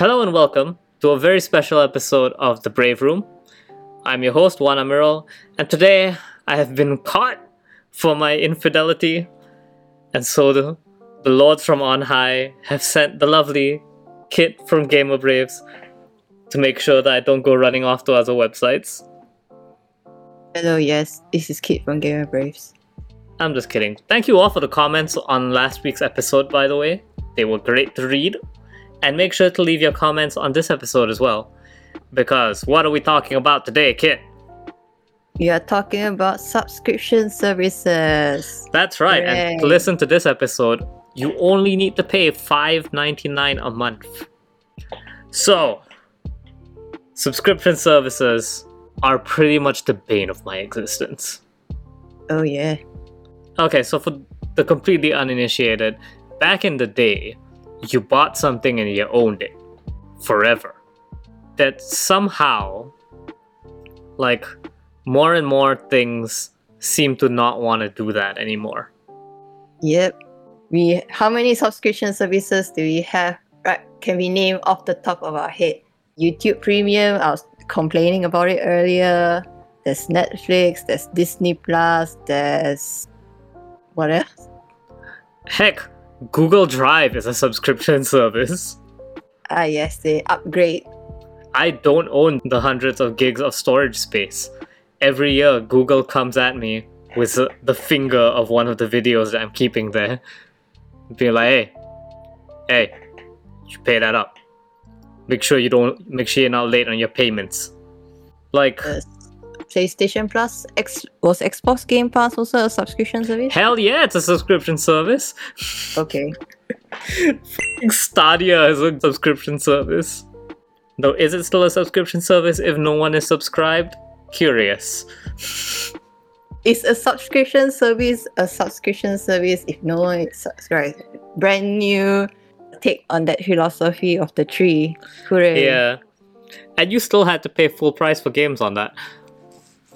Hello and welcome to a very special episode of The Brave Room. I'm your host, Juan Amiral, and today I have been caught for my infidelity, and so the, the lords from on high have sent the lovely Kit from Gamer Braves to make sure that I don't go running off to other websites. Hello, yes, this is Kit from Gamer Braves. I'm just kidding. Thank you all for the comments on last week's episode, by the way. They were great to read. And make sure to leave your comments on this episode as well. Because what are we talking about today, Kit? We are talking about subscription services. That's right. And to listen to this episode, you only need to pay $5.99 a month. So, subscription services are pretty much the bane of my existence. Oh, yeah. Okay, so for the completely uninitiated, back in the day, you bought something and you owned it forever. That somehow, like, more and more things seem to not want to do that anymore. Yep. We how many subscription services do we have? Right, can we name off the top of our head? YouTube Premium. I was complaining about it earlier. There's Netflix. There's Disney Plus. There's what else? Heck, Google Drive is a subscription service. Ah, yes, they upgrade. I don't own the hundreds of gigs of storage space. Every year, Google comes at me with the- finger of one of the videos that I'm keeping there. Be like, hey, hey, you pay that up. Make sure you don't, make sure you're not late on your payments. Like, PlayStation Plus. X was Xbox Game Pass also a subscription service? hell yeah, it's a subscription service. Okay. Stadia is a subscription service. Though, is it still a subscription service if no one is subscribed? Curious. Is a subscription service a subscription service if no one is subscribed? Brand new take on that philosophy of the tree. Hooray. Yeah. And you still had to pay full price for games on that.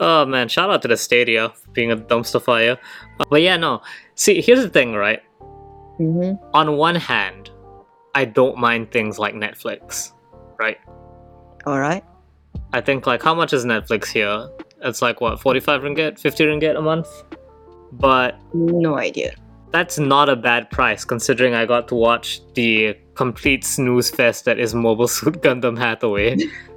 Oh man, shout out to the Stadia for being a dumpster fire. Uh, But yeah, no. See, here's the thing, right? Mm-hmm. On one hand, I don't mind things like Netflix, right? All right. I think, like, how much is Netflix here? It's like, what, 45 ringgit, 50 ringgit a month? But No idea. that's not a bad price considering I got to watch the complete snooze fest that is Mobile Suit Gundam Hathaway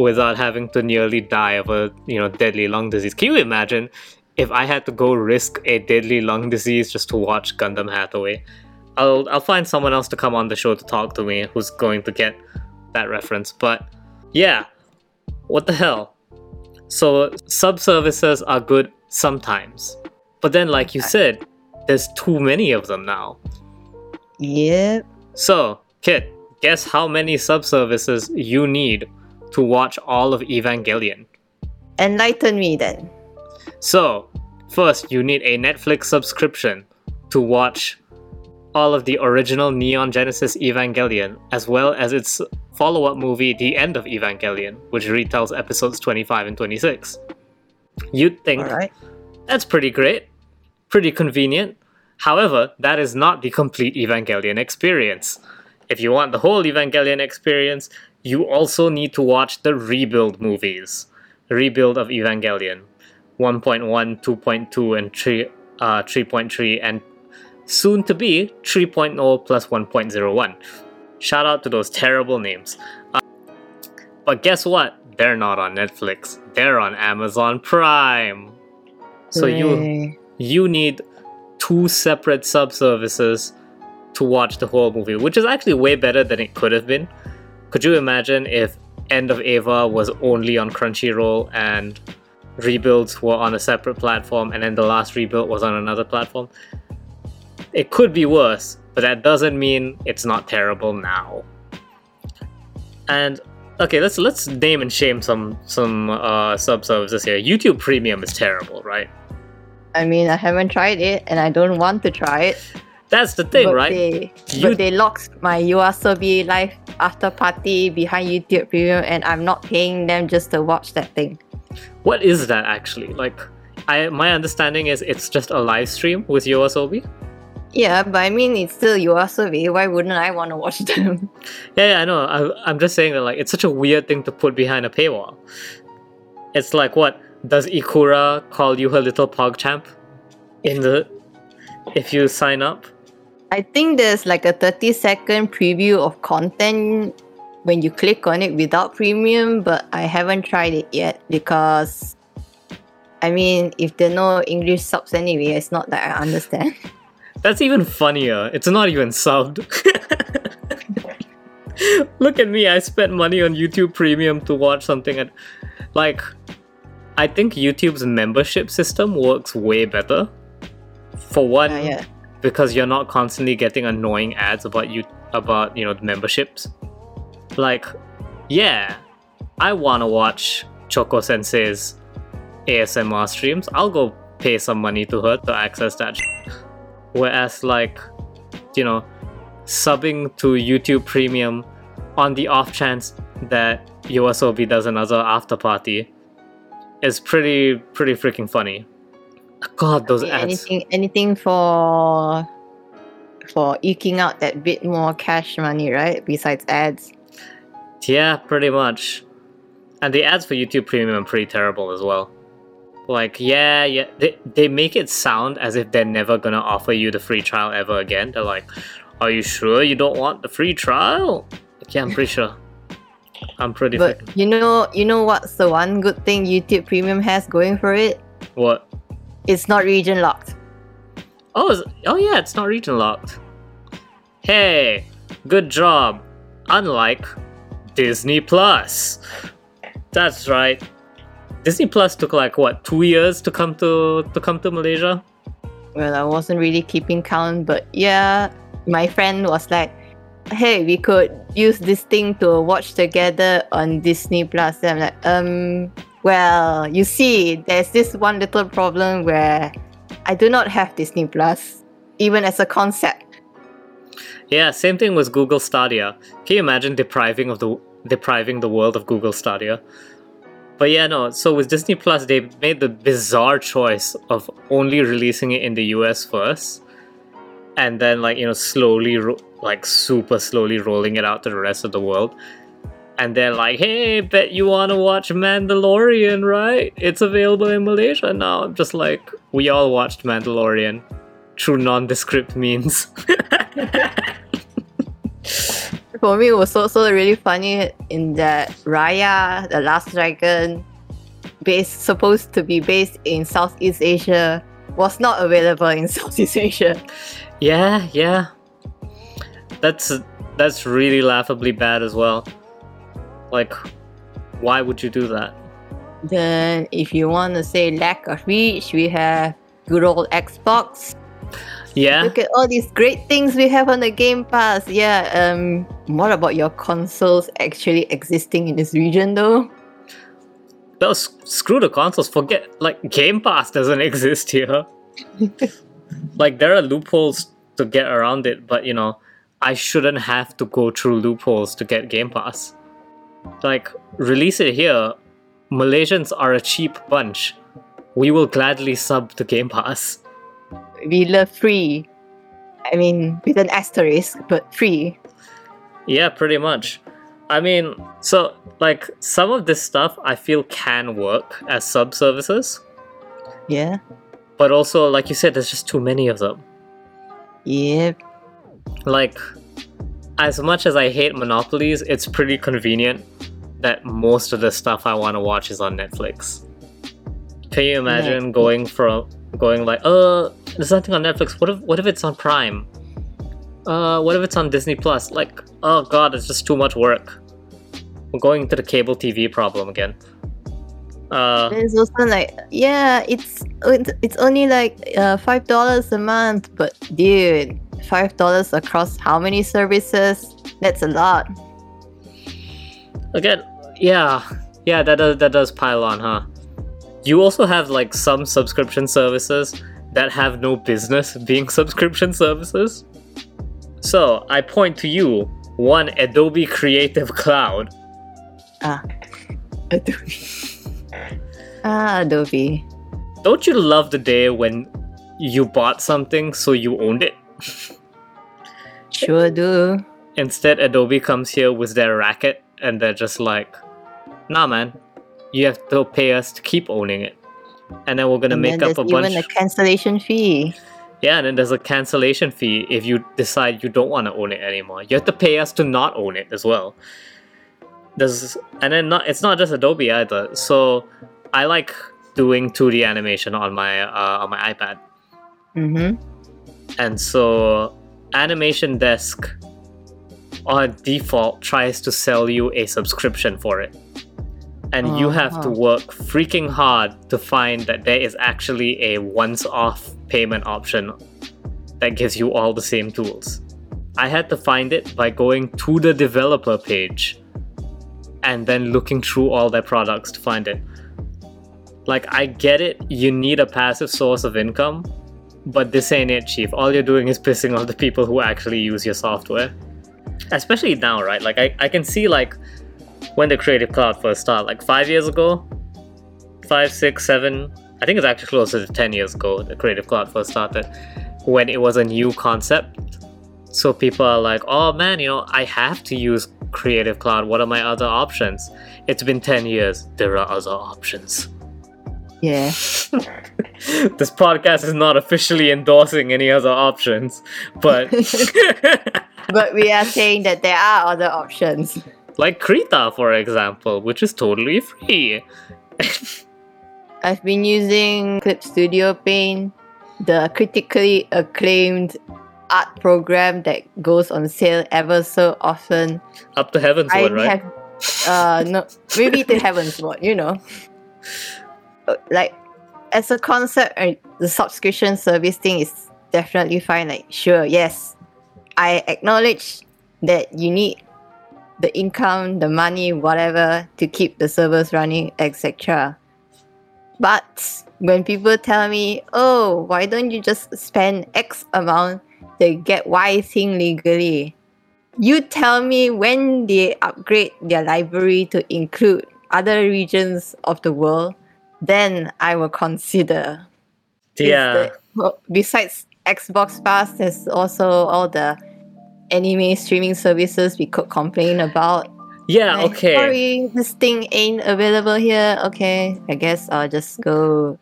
without having to nearly die of a you know deadly lung disease. Can you imagine if I had to go risk a deadly lung disease just to watch Gundam Hathaway? I'll I'll find someone else to come on the show to talk to me who's going to get that reference. But yeah, what the hell? So sub services are good sometimes, but then like you said, there's too many of them now. Yep. So, Kit, guess how many subservices you need to watch all of Evangelion? Enlighten me then. So, first, you need a Netflix subscription to watch all of the original Neon Genesis Evangelion, as well as its follow up movie, The End of Evangelion, which retells episodes 25 and 26. You'd think right. that's pretty great, pretty convenient. However, that is not the complete Evangelion experience. If you want the whole Evangelion experience, you also need to watch the rebuild movies. Rebuild of Evangelion 1.1, 2.2, and 3, uh, 3.3, and soon to be 3.0 plus 1.01. Shout out to those terrible names. Uh, but guess what? They're not on Netflix, they're on Amazon Prime. So you you need two separate sub services to watch the whole movie, which is actually way better than it could have been. Could you imagine if End of Eva was only on Crunchyroll and rebuilds were on a separate platform and then the last rebuild was on another platform? It could be worse, but that doesn't mean it's not terrible now. And okay, let's let's name and shame some some uh, sub services here. YouTube Premium is terrible, right? I mean, I haven't tried it and I don't want to try it. That's the thing, but right? They, You- But they locked my YOASOBI live after party behind YouTube Premium and I'm not paying them just to watch that thing. What is that actually? Like, I my understanding is it's just a live stream with Yoasobi. Yeah, but I mean, it's still YOASOBI. Why wouldn't I want to watch them? Yeah, yeah, I know. I, I'm just saying that like it's such a weird thing to put behind a paywall. It's like what does Ikura call you her little PogChamp in the if you sign up? I think there's like a 30 second preview of content when you click on it without premium, but I haven't tried it yet because I mean, if there are no English subs anyway, it's not that I understand. That's even funnier. It's not even subbed. Look at me, I spent money on YouTube Premium to watch something and like I think YouTube's membership system works way better. For one, Uh, yeah. Because you're not constantly getting annoying ads about you about you know memberships. Like, yeah, I wanna watch Choco Sensei's ASMR streams. I'll go pay some money to her to access that. Whereas, like, you know, subbing to YouTube Premium on the off chance that Yoasobi does another after party is pretty pretty freaking funny. God, those ads. anything anything for for eking out that bit more cash money, right? Besides ads. Yeah, pretty much. And the ads for YouTube Premium are pretty terrible as well. Like, yeah, yeah, they, they make it sound as if they're never gonna offer you the free trial ever again. They're like, Are you sure you don't want the free trial? Like, yeah, I'm pretty sure. I'm pretty But freaking- you know you know what's the one good thing YouTube Premium has going for it? What? It's not region locked. Oh, is, oh yeah, it's not region locked. Hey, good job. Unlike Disney Plus. That's right. Disney Plus took like what two years to come to to come to Malaysia. Well, I wasn't really keeping count, but yeah, my friend was like, "Hey, we could use this thing to watch together on Disney Plus." Then I'm like, um, well, you see, there's this one little problem where I do not have Disney Plus, even as a concept. Yeah, same thing with Google Stadia. Can you imagine depriving of the depriving the world of Google Stadia? But yeah, no. So with Disney Plus, they made the bizarre choice of only releasing it in the US first, and then like you know slowly, ro- like super slowly rolling it out to the rest of the world. And they're like, "Hey, bet you want to watch Mandalorian, right? It's available in Malaysia now." I'm just like, we all watched Mandalorian through nondescript means. For me, it was also really funny in that Raya, the Last Dragon, based supposed to be based in Southeast Asia, was not available in Southeast Asia. Yeah, yeah. That's that's really laughably bad as well. Like, why would you do that? Then, if you want to say lack of reach, we have good old Xbox. Yeah, Look at all these great things we have on the Game Pass. Yeah. Um. What about your consoles actually existing in this region, though? no, screw the consoles. Forget like Game Pass doesn't exist here. like there are loopholes to get around it, but you know, I shouldn't have to go through loopholes to get Game Pass. Like release it here. Malaysians are a cheap bunch. We will gladly sub to Game Pass. We love free. I mean, with an asterisk, but free. Yeah, pretty much. I mean, so like some of this stuff I feel can work as sub services, Yeah. but also like you said, there's just too many of them. Yep. Like, as much as I hate monopolies, it's pretty convenient that most of the stuff I want to watch is on Netflix. Can you imagine going from going like, uh, there's nothing on Netflix. What if what if it's on Prime? Uh, what if it's on Disney Plus? Like, oh god, it's just too much work. We're going into the cable TV problem again. Uh, It's also like, yeah, it's it's, it's only like uh, five dollars a month, but dude, five dollars across how many services? That's a lot. Again, yeah, yeah, that does, that does pile on, huh? You also have like some subscription services that have no business being subscription services. So I point to you, one Adobe Creative Cloud. Ah, Adobe. ah, Adobe. Don't you love the day when you bought something so you owned it? Sure do. Instead, Adobe comes here with their racket and they're just like, nah, man, you have to pay us to keep owning it. And then we're gonna make up a there's bunch. even a cancellation fee. Yeah, and then there's a cancellation fee if you decide you don't want to own it anymore. You have to pay us to not own it as well. There's and then not it's not just Adobe either. So I like doing 2D animation on my uh, on my iPad. Mm-hmm. And so Animation Desk on default tries to sell you a subscription for it. And you have to Uh-huh. work freaking hard to find that there is actually a once off payment option that gives you all the same tools. I had to find it by going to the developer page and then looking through all their products to find it. Like, I get it, you need a passive source of income, but this ain't it, Chief. All you're doing is pissing off the people who actually use your software. Especially now, right? Like, I, I can see, like, when the Creative Cloud first started, like five years ago, five, six, seven, I think it's actually closer to 10 years ago, the Creative Cloud first started, when it was a new concept. So people are like, oh man, you know, I have to use Creative Cloud. What are my other options? It's been 10 years. There are other options. Yeah. this podcast is not officially endorsing any other options, but but we are saying that there are other options. like Krita, for example, which is totally free. I've been using Clip Studio Paint, the critically acclaimed art program that goes on sale ever so often. Up to heaven's I one, right? have uh no maybe to heaven's what, you know. Uh, Like as a concept uh, the subscription service thing is definitely fine. Like sure, yes. I acknowledge that you need the income, the money, whatever to keep the servers running, etc. But when people tell me, oh, why don't you just spend X amount to get Y thing legally? You tell me when they upgrade their library to include other regions of the world, then I will consider. Yeah. the- besides Xbox Pass, there's also all the anime streaming services we could complain about. yeah, Like, okay. Sorry, this thing ain't available here. Okay, I guess I'll just go.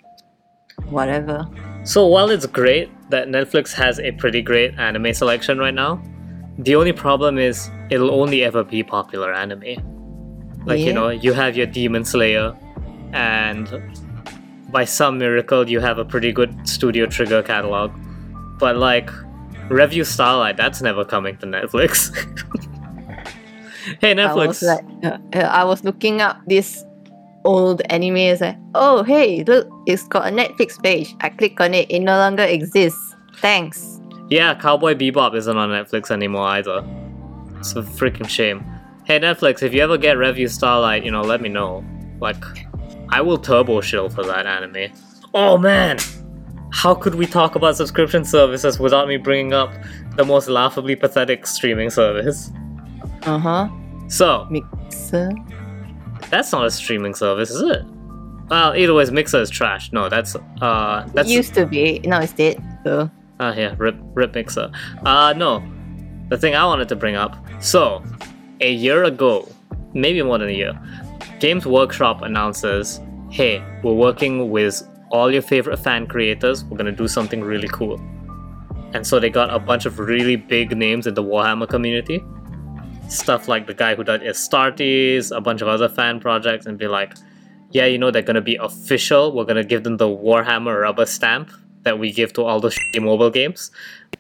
Whatever. So while it's great that Netflix has a pretty great anime selection right now, the only problem is it'll only ever be popular anime. Like, you know, you have your Demon Slayer, and by some miracle, you have a pretty good Studio Trigger catalog. But, like, Revue Starlight, that's never coming to Netflix. hey, I was Netflix. like, uh, I was looking up this old anime. It's like, oh hey, look, it's got a Netflix page. I click on it, it no longer exists. Thanks. Yeah, Cowboy Bebop isn't on Netflix anymore either. It's a freaking shame. Hey Netflix, if you ever get Revue Starlight, you know, let me know. Like, I will turbo shill for that anime. Oh man! How could we talk about subscription services without me bringing up the most laughably pathetic streaming service? Uh huh. So, Mixer. that's not a streaming service, is it? Well, either way, Mixer is trash. No, that's uh, that's used to be. Now it's dead. So Ah, yeah, rip, rip mixer. Uh, no. The thing I wanted to bring up. So, a year ago, maybe more than a year, Games Workshop announces, hey, we're working with all your favorite fan creators. We're gonna do something really cool. And so they got a bunch of really big names in the Warhammer community. Stuff like the guy who did Astartes, a bunch of other fan projects, and be like, yeah, you know, they're gonna be official. We're gonna give them the Warhammer rubber stamp that we give to all shitty mobile games,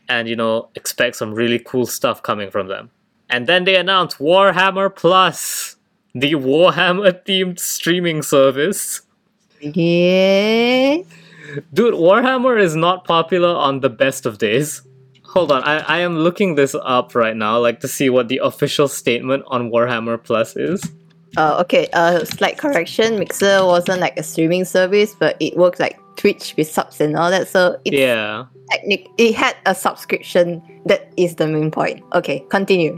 and you know, expect some really cool stuff coming from them. And then they announced Warhammer Plus, the Warhammer themed streaming service. yeah. Dude, Warhammer is not popular on the best of days. Hold on, I, I am looking this up right now, like to see what the official statement on Warhammer Plus is. Uh, okay. Uh, slight correction. Mixer wasn't like a streaming service, but it worked like Twitch with subs and all that. So it's Yeah. Technic- It had a subscription. That is the main point. Okay, continue.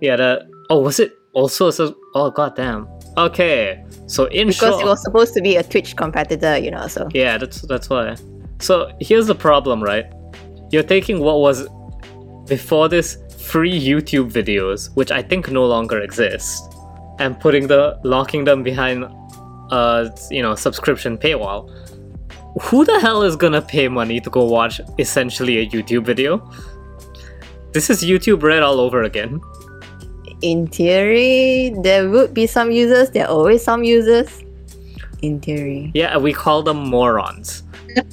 Yeah, that. Oh, was it also? So, oh, goddamn. Okay, so in Because short, it was supposed to be a Twitch competitor, you know. So yeah, that's that's why. So here's the problem, right? You're taking what was before this free YouTube videos, which I think no longer exist, and putting the locking them behind a you know subscription paywall. Who the hell is gonna pay money to go watch essentially a YouTube video? This is YouTube Red all over again. In theory, there would be some users. There are always some users. In theory. Yeah, we call them morons.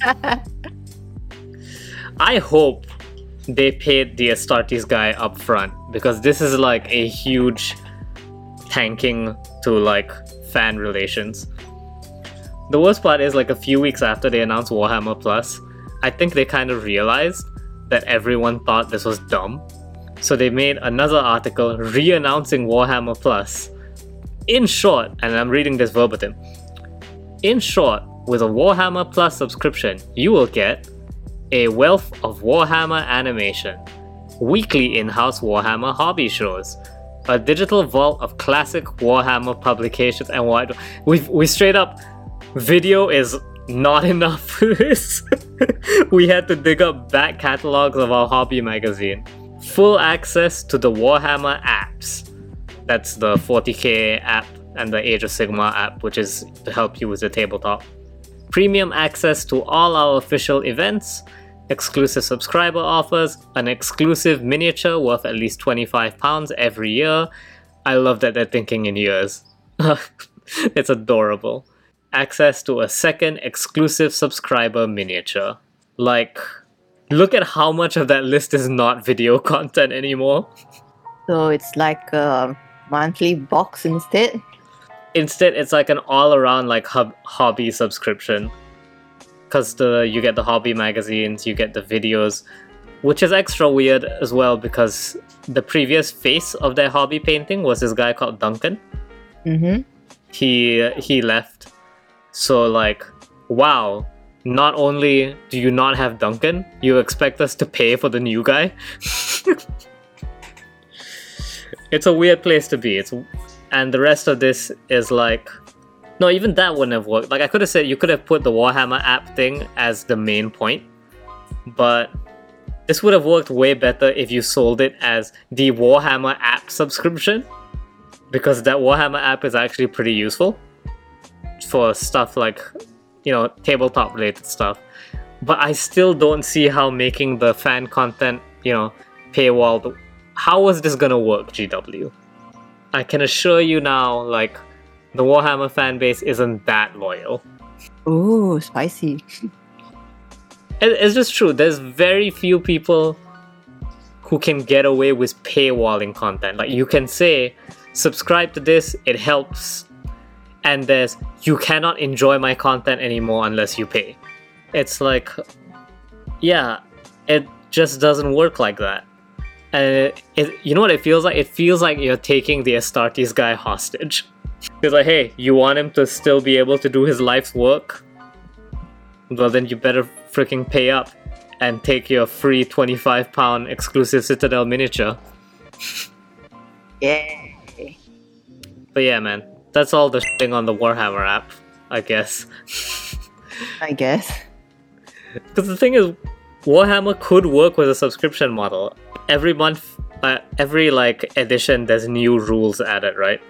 I hope they paid the Astartes guy up front because this is like a huge tanking to like fan relations. The worst part is like a few weeks after they announced Warhammer Plus, I think they kind of realized that everyone thought this was dumb. So they made another article re announcing Warhammer Plus. In short, and I'm reading this verbatim in short, with a Warhammer Plus subscription, you will get a wealth of Warhammer animation, weekly in house Warhammer hobby shows, a digital vault of classic Warhammer publications, and what we we straight up video is not enough for this. we had to dig up back catalogs of our hobby magazine. Full access to the Warhammer apps. That's the 40k app and the Age of Sigmar app, which is to help you with the tabletop. Premium access to all our official events, exclusive subscriber offers, an exclusive miniature worth at least £25 every year. I love that they're thinking in years. it's adorable. Access to a second exclusive subscriber miniature. Like, look at how much of that list is not video content anymore. So it's like a monthly box instead. Instead, it's like an all-around like hub- hobby subscription. Cause the you get the hobby magazines, you get the videos, which is extra weird as well because the previous face of their hobby painting was this guy called Duncan. Mm-hmm. He he left, so like, wow. Not only do you not have Duncan, you expect us to pay for the new guy. it's a weird place to be. It's and the rest of this is like no even that wouldn't have worked like i could have said you could have put the warhammer app thing as the main point but this would have worked way better if you sold it as the warhammer app subscription because that warhammer app is actually pretty useful for stuff like you know tabletop related stuff but i still don't see how making the fan content you know paywall how is this gonna work gw I can assure you now, like, the Warhammer fan base isn't that loyal. Ooh, spicy. It's just true. There's very few people who can get away with paywalling content. Like, you can say, subscribe to this, it helps. And there's, you cannot enjoy my content anymore unless you pay. It's like, yeah, it just doesn't work like that and it, it, you know what it feels like? It feels like you're taking the Astartes guy hostage. It's like, hey, you want him to still be able to do his life's work? Well, then you better freaking pay up and take your free 25 pound exclusive Citadel miniature. Yay. But yeah, man, that's all the thing on the Warhammer app, I guess. I guess. Because the thing is, Warhammer could work with a subscription model every month, uh, every like edition, there's new rules added, right?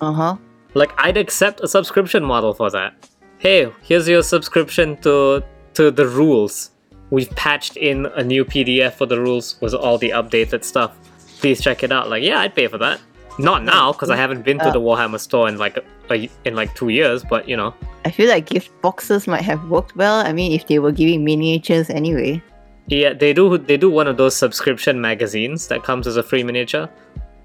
Uh huh. Like I'd accept a subscription model for that. Hey, here's your subscription to to the rules. We've patched in a new PDF for the rules with all the updated stuff. Please check it out. Like, yeah, I'd pay for that. Not now because I haven't been to Uh. the Warhammer store in like a, a, in like two years. But you know, I feel like gift boxes might have worked well. I mean, if they were giving miniatures anyway. yeah, they do they do one of those subscription magazines that comes as a free miniature.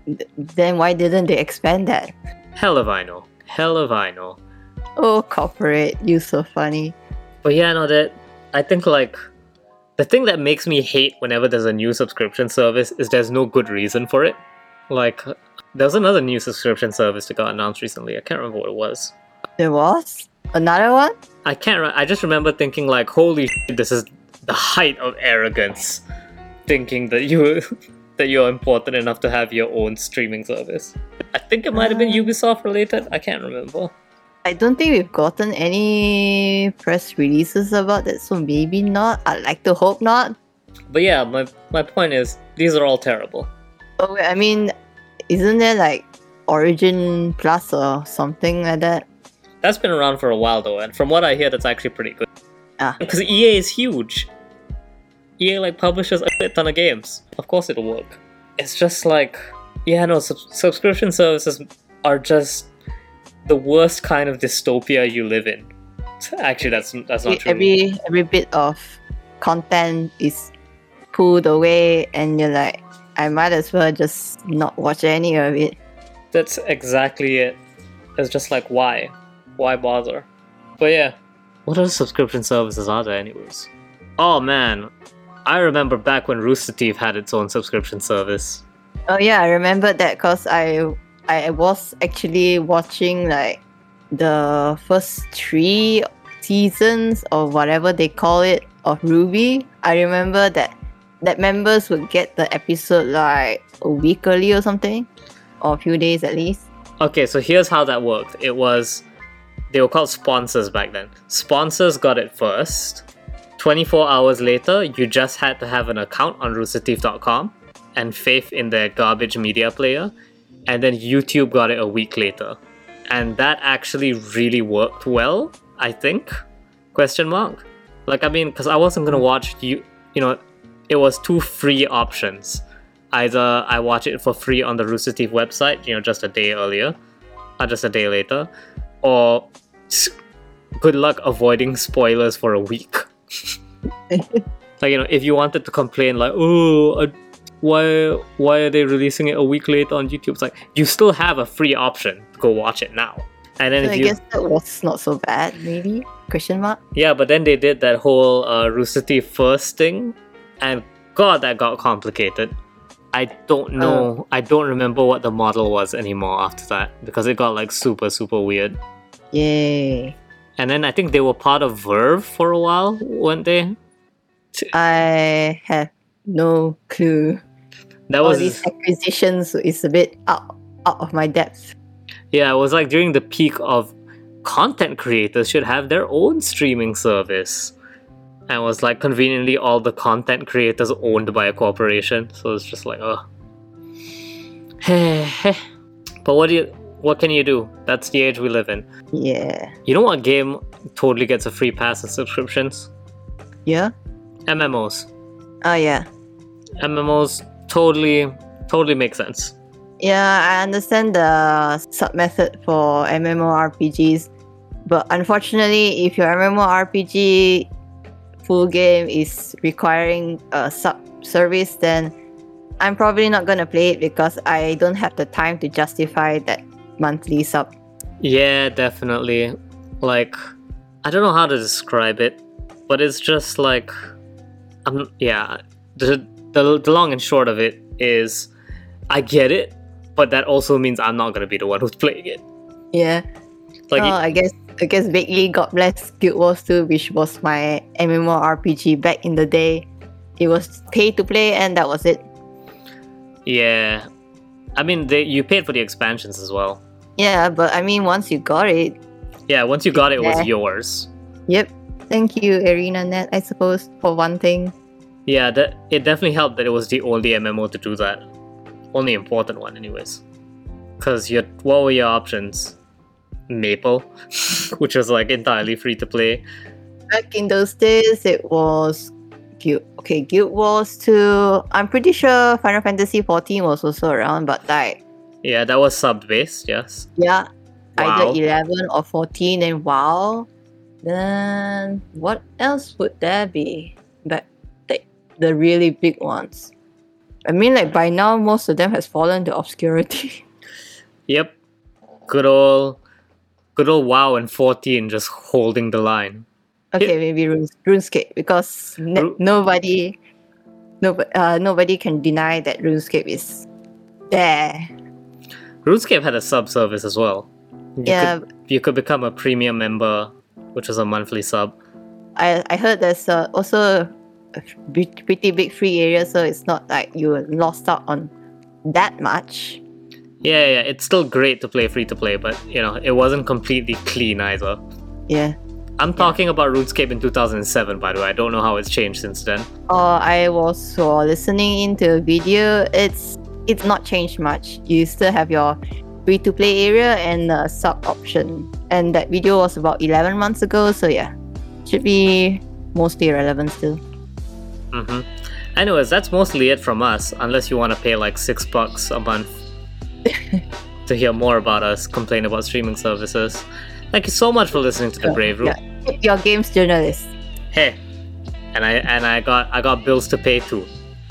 Th- then why didn't they expand that? Hell if I know. Hell if I know. Oh, corporate, you so funny. But yeah, no, that I think like the thing that makes me hate whenever there's a new subscription service is there's no good reason for it. Like there was another new subscription service that got announced recently. I can't remember what it was. There was another one. I can't. Re- I just remember thinking like, "Holy shit, this is the height of arrogance," thinking that you that you're important enough to have your own streaming service. I think it might have been Ah. Ubisoft related. I can't remember. I don't think we've gotten any press releases about that, so maybe not. I'd like to hope not. But yeah, my my point is these are all terrible. Oh, wait, I mean, isn't there like Origin Plus or something like that? That's been around for a while though, and from what I hear, that's actually pretty good. Ah. Because EA is huge. EA like publishes a shit ton of games. Of course it'll work. It's just like, yeah, no, sub- subscription services are just the worst kind of dystopia you live in. Actually, that's that's not true. Every every bit of content is pulled away, and you're like, I might as well just not watch any of it. That's exactly it. It's just like why, why bother? But yeah, what other subscription services are there, anyways? Oh man, I remember back when Rooster Teeth had its own subscription service. Oh yeah, I remember that because I I was actually watching like the first three seasons or whatever they call it of RWBY. I remember that that members would get the episode like a week early or something, or a few days at least. Okay, so here's how that worked. It was they were called sponsors back then. Sponsors got it first. 24 hours later, you just had to have an account on roosterteeth.com and faith in their garbage media player, and then YouTube got it a week later. And that actually really worked well, I think. Question mark. Like I mean, because I wasn't gonna watch you you know, it was two free options. Either I watch it for free on the Rooster Teeth website, you know, just a day earlier, or just a day later, or good luck avoiding spoilers for a week. like you know, if you wanted to complain, like, oh, uh, why why are they releasing it a week late on YouTube? It's like you still have a free option to go watch it now. And then So if I you guess that was not so bad, maybe? Question mark. yeah, but then they did that whole uh, Rooster Teeth first thing, and God, that got complicated. I don't uh. know. I don't remember what the model was anymore after that because it got like super super weird. Yay. And then I think they were part of Verve for a while, weren't they? I have no clue. That All was these acquisitions is a bit out out of my depth. yeah, it was like during the peak of content creators should have their own streaming service. And was like conveniently all the content creators owned by a corporation. So it's just like, oh. but what do you what can you do? That's the age we live in. Yeah. You know what game totally gets a free pass and subscriptions? Yeah? MMOs. Oh yeah. MMOs totally totally make sense. Yeah, I understand the sub method for MMORPGs, but unfortunately, if your MMORPG full game is requiring a sub service, then I'm probably not gonna play it because I don't have the time to justify that monthly sub. Yeah, definitely. Like, I don't know how to describe it, but it's just like, I'm yeah. The the, the long and short of it is, I get it, but that also means I'm not gonna be the one who's playing it. Yeah. Like, oh, I guess I guess vaguely God bless Guild Wars 2, which was my MMORPG back in the day. It was pay to play and that was it. yeah. I mean, they you paid for the expansions as well. Yeah, but I mean once you got it, Yeah, once you got it, it was yours. yep. Thank you, ArenaNet, I suppose, for one thing. Yeah, that it definitely helped that it was the only MMO to do that. Only important one, anyways. Cause your what were your options? Maple, which was like entirely free to play. Back in those days, it was Guild. Okay, Guild Wars 2. I'm pretty sure Final Fantasy 14 was also around, but like, Yeah, that was sub based. Yes. yeah, Wow. either 11 or 14 and WoW. Then what else would there be? But the, the really big ones. I mean, like by now, most of them has fallen to obscurity. Yep. Good old, good old WoW and 14 just holding the line. okay, maybe Runes, RuneScape because ne- Ru- nobody, nobody, uh, nobody can deny that RuneScape is there. RuneScape had a sub service as well. You Yeah, Could, you could become a premium member, which was a monthly sub. I, I heard there's uh, also a pretty big free area, so it's not like you lost out on that much. Yeah, yeah, it's still great to play free to play, but you know, it wasn't completely clean either. Yeah. I'm talking about RuneScape in 2007, by the way. I don't know how it's changed since then. Uh, I was uh, listening into a video. It's it's not changed much. You still have your free to play area and the sub option. And that video was about 11 months ago. So yeah, should be mostly relevant still. Mm-hmm. Anyways, that's mostly it from us, unless you want to pay like six bucks a month to hear more about us complain about streaming services. Thank you so much for listening to the Brave Room. Yeah. Your games journalist. Hey, and I and I got I got bills to pay too,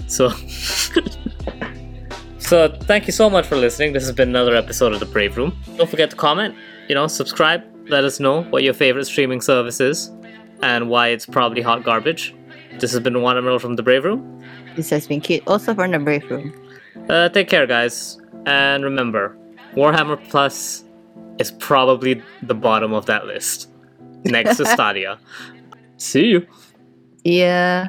so. so thank you so much for listening. This has been another episode of the Brave Room. Don't forget to comment, you know, subscribe. Let us know what your favorite streaming service is and why it's probably hot garbage. This has been Juan Emerald from the Brave Room. This has been Kit, also from the Brave Room. Uh, take care, guys, and remember, Warhammer Plus is probably the bottom of that list, next to Stadia. See you. Yeah.